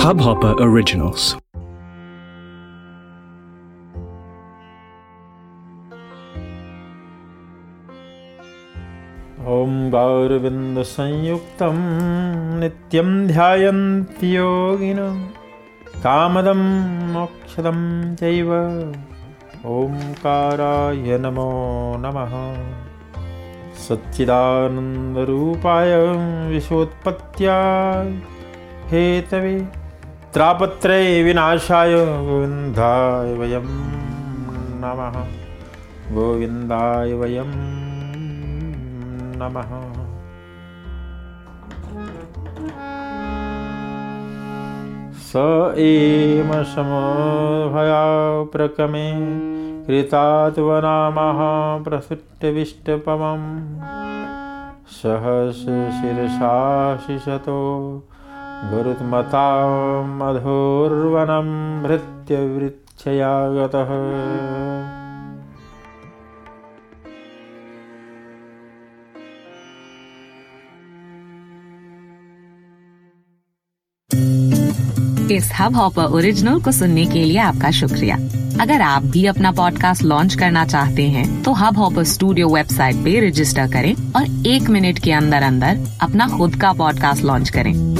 Hubhopper Originals. ॐ गौरविन्दसंयुक्तं नित्यं ध्यायन्ति योगिनं कामदं मोक्षदं चैव। ओङ्काराय नमो नमः। सच्चिदानन्दरूपाय विश्वोत्पत्त्याय हेतवे त्रापत्रे विनाशाय गोविन्दाय वयं नमः। गोविन्दाय वयं नमः। स एम समभया प्रकमे कृतात्वनामः प्रसृष्टविष्टपमं सहस्रशिरसा शिशतो गुरुत्मतामधोर्वनं भृत्यवृच्छया गतः इस हब हॉपर ओरिजिनल को सुनने के लिए आपका शुक्रिया। अगर आप भी अपना पॉडकास्ट लॉन्च करना चाहते हैं तो हब हॉपर स्टूडियो वेबसाइट पे रजिस्टर करें और एक मिनट के अंदर अंदर अपना खुद का पॉडकास्ट लॉन्च करें।